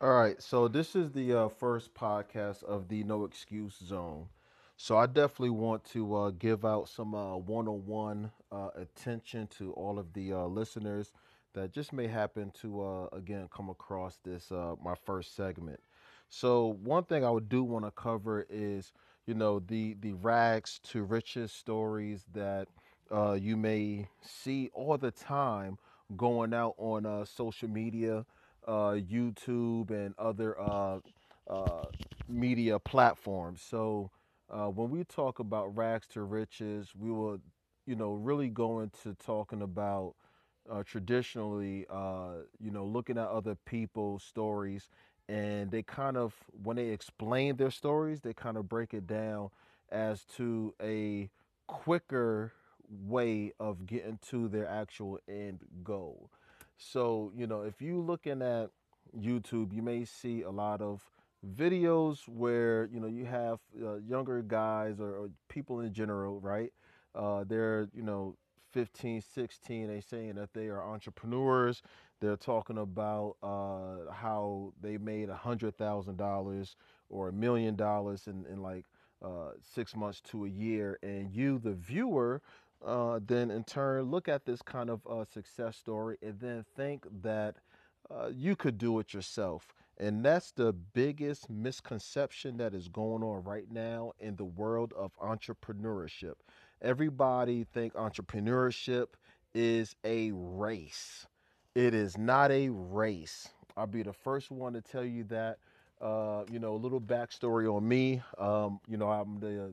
All right, so this is the uh, first podcast of the No Excuse Zone. So I definitely want to uh, give out some uh, one-on-one uh, attention to all of the uh, listeners that just may happen to uh, again come across this uh, my first segment. So one thing I would do want to cover is you know the the rags to riches stories that uh, you may see all the time going out on social media, YouTube, and other uh, uh, media platforms. So uh, when we talk about rags to riches, we will, you know, really go into talking about uh, traditionally, uh, you know, looking at other people's stories, and they kind of, when they explain their stories, they kind of break it down as to a quicker way of getting to their actual end goal. So, you know, if you looking at YouTube, you may see a lot of videos where, you know, you have uh, younger guys or, or people in general, right? Uh, they're, you know, 15, 16, they saying that they are entrepreneurs. They're talking about uh, how they made a hundred thousand dollars or a million dollars in, in like uh, six months to a year, and you, the viewer, uh, then in turn look at this kind of uh, success story and then think that uh, you could do it yourself. And that's the biggest misconception that is going on right now in the world of entrepreneurship. Everybody think entrepreneurship is a race. It is not a race. I'll be the first one to tell you that. Uh, you know, a little backstory on me. Um, you know, I'm the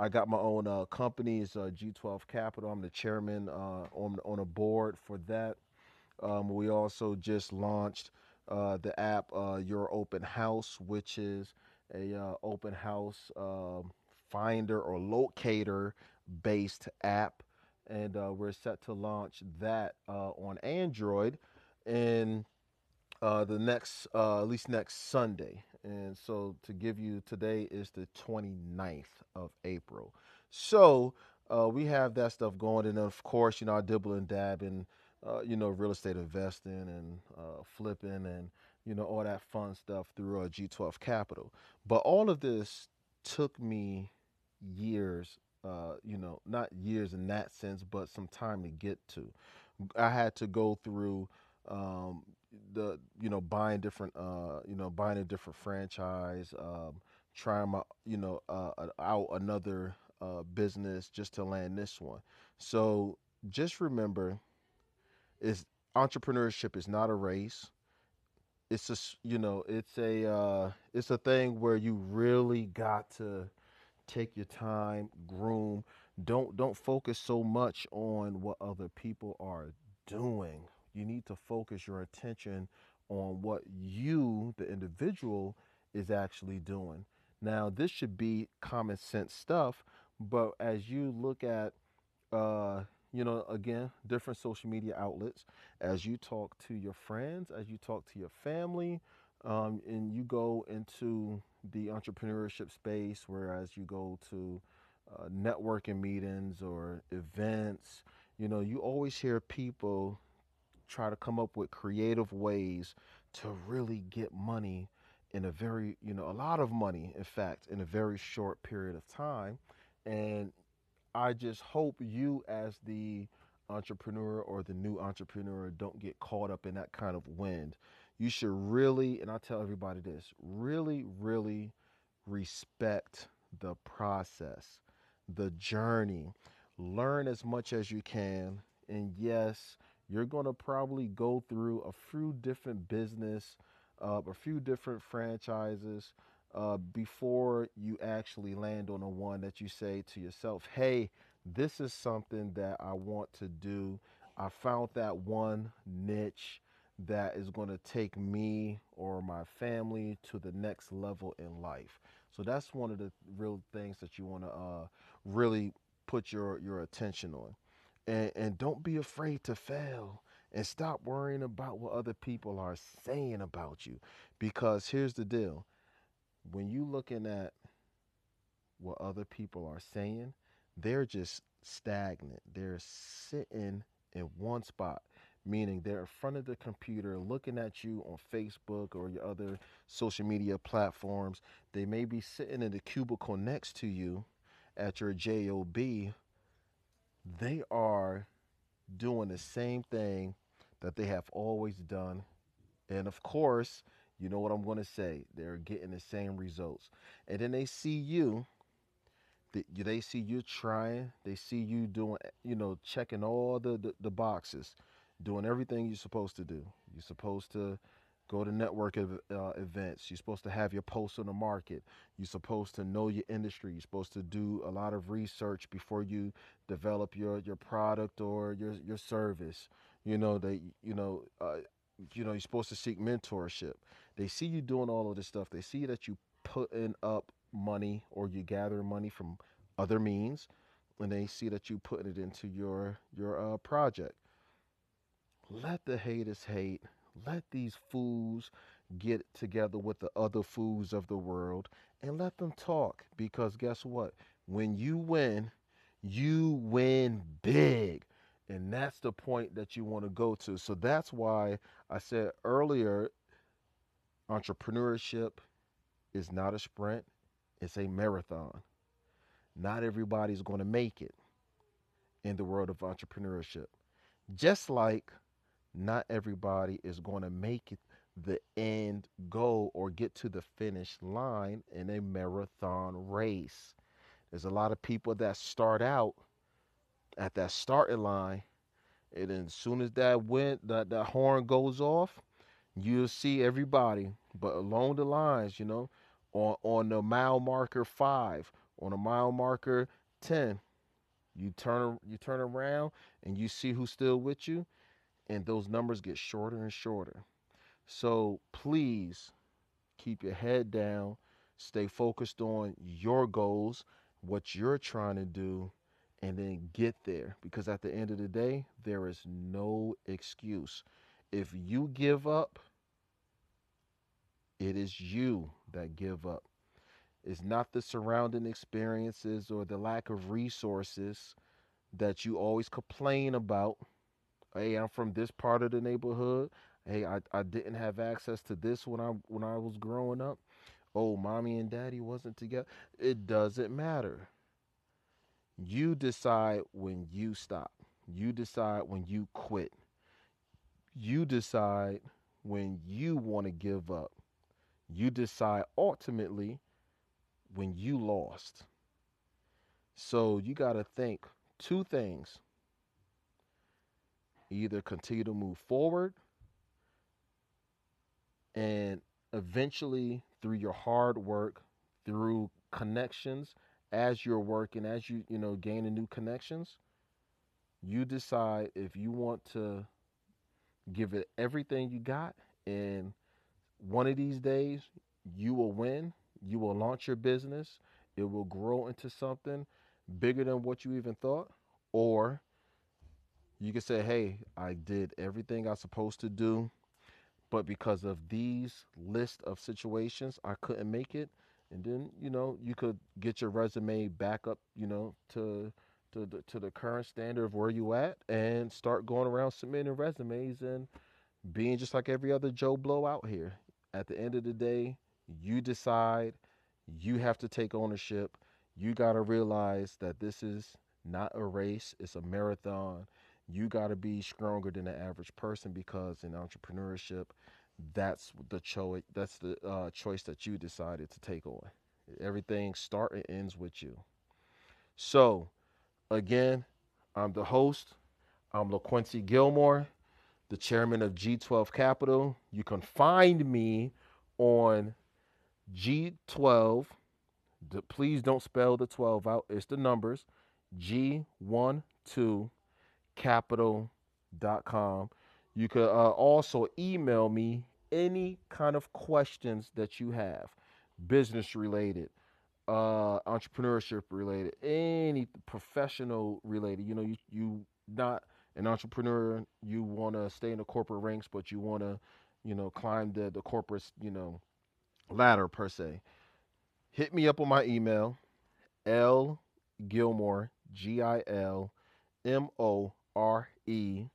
I got my own uh, company. It's uh, G12 Capital. I'm the chairman uh, on on a board for that. Um, we also just launched uh, the app uh, Your Open House, which is a uh, open house um finder or locator based app, and we're set to launch that on Android in the next, at least next Sunday. And so to give you today is the 29th of April. So uh, we have that stuff going. And of course, you know, I dibble and dab in, uh, you know, real estate investing and uh, flipping and, you know, all that fun stuff through uh, G12 Capital. But all of this took me years, uh, you know, not years in that sense, but some time to get to. I had to go through um, the you know buying different uh you know buying a different franchise um trying my you know uh uh, out another uh business just to land this one. So just remember is entrepreneurship is not a race. It's just you know it's a uh it's a thing where you really got to take your time groom. Don't don't focus so much on what other people are doing you need to focus your attention on what you the individual is actually doing now this should be common sense stuff but as you look at uh, you know, again, different social media outlets. As you talk to your friends, as you talk to your family, um, and you go into the entrepreneurship space, whereas you go to uh, networking meetings or events, you know, you always hear people try to come up with creative ways to really get money in a very, you know, a lot of money, in fact, in a very short period of time. And I just hope you, as the entrepreneur or the new entrepreneur, don't get caught up in that kind of wind. You should really, and I tell everybody this, really, really respect the process, the journey. Learn as much as you can. And yes, you're going to probably go through a few different business, uh, a few different franchises uh, before you actually land on the one that you say to yourself, hey, this is something that I want to do. I found that one niche that is going to take me or my family to the next level in life. So that's one of the real things that you want to uh, really put your, your attention on. And, and don't be afraid to fail and stop worrying about what other people are saying about you. Because here's the deal when you looking at what other people are saying, they're just stagnant. They're sitting in one spot. meaning they're in front of the computer looking at you on Facebook or your other social media platforms. They may be sitting in the cubicle next to you at your job. They are doing the same thing that they have always done. And of course, you know what I'm going to say. They're getting the same results. And then they see you. They see you trying. They see you doing, you know, checking all the, the, the boxes, doing everything you're supposed to do. You're supposed to go to network uh, events. You're supposed to have your post on the market. You're supposed to know your industry. You're supposed to do a lot of research before you develop your your product or your your service. You know they you know uh, you know you're supposed to seek mentorship. They see you doing all of this stuff. They see that you putting up money or you gather money from other means, and they see that you putting it into your your uh, project. Let the haters hate let these fools get together with the other fools of the world and let them talk. Because guess what? When you win, you win big. And that's the point that you want to go to. So that's why I said earlier entrepreneurship is not a sprint, it's a marathon. Not everybody's going to make it in the world of entrepreneurship. Just like not everybody is going to make it the end goal or get to the finish line in a marathon race. There's a lot of people that start out at that starting line, and then as soon as that wind, that, that horn goes off, you'll see everybody. But along the lines, you know, on on the mile marker five, on a mile marker ten, you turn you turn around and you see who's still with you and those numbers get shorter and shorter. So please keep your head down, stay focused on your goals, what you're trying to do, and then get there. Because at the end of the day, there is no excuse. If you give up, it is you that give up. It's not the surrounding experiences or the lack of resources that you always complain about hey, I'm from this part of the neighborhood. Hey, I, I didn't have access to this when I when I was growing up. Oh, mommy and daddy wasn't together. It doesn't matter. You decide when you stop. You decide when you quit. You decide when you want to give up. You decide ultimately when you lost. So you got to think two things either continue to move forward and eventually through your hard work through connections as you're working as you you know gaining new connections you decide if you want to give it everything you got and one of these days you will win you will launch your business it will grow into something bigger than what you even thought or you can say, hey, I did everything I was supposed to do, but because of these list of situations, I couldn't make it. And then, you know, you could get your resume back up, you know, to to the, to the current standard of where you at and start going around submitting resumes and being just like every other Joe Blow out here. At the end of the day, you decide, you have to take ownership. You got to realize that this is not a race, it's a marathon you got to be stronger than the average person because in entrepreneurship that's the choice that's the uh, choice that you decided to take on. Everything start and ends with you. So again i'm the host. I'm laquincy gilmore the chairman of g12 capital. You can find me on g12 please don't spell the 12 out it's the numbers. G1 2 capital.com. You could uh, also email me any kind of questions that you have, business related, uh, entrepreneurship related, any professional related. You know, you you not an entrepreneur, you want to stay in the corporate ranks, but you want to, you know, climb the the corporate, you know, ladder per se. Hit me up on my email, L Gilmore G I L M O R E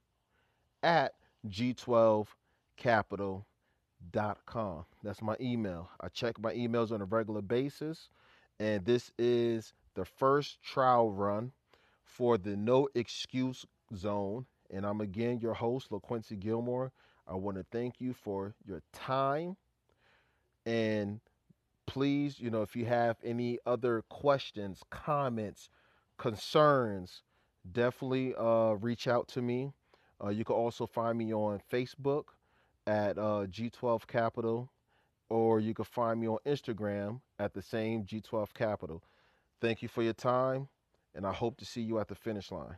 at g12capital.com. That's my email. I check my emails on a regular basis, and this is the first trial run for the No Excuse Zone. And I'm again your host, LaQuincy Gilmore. I want to thank you for your time. And please, you know, if you have any other questions, comments, concerns, definitely uh, reach out to me. Uh, you can also find me on Facebook at uh, G12 Capital, or you can find me on Instagram at the same G12 Capital. Thank you for your time, and I hope to see you at the finish line.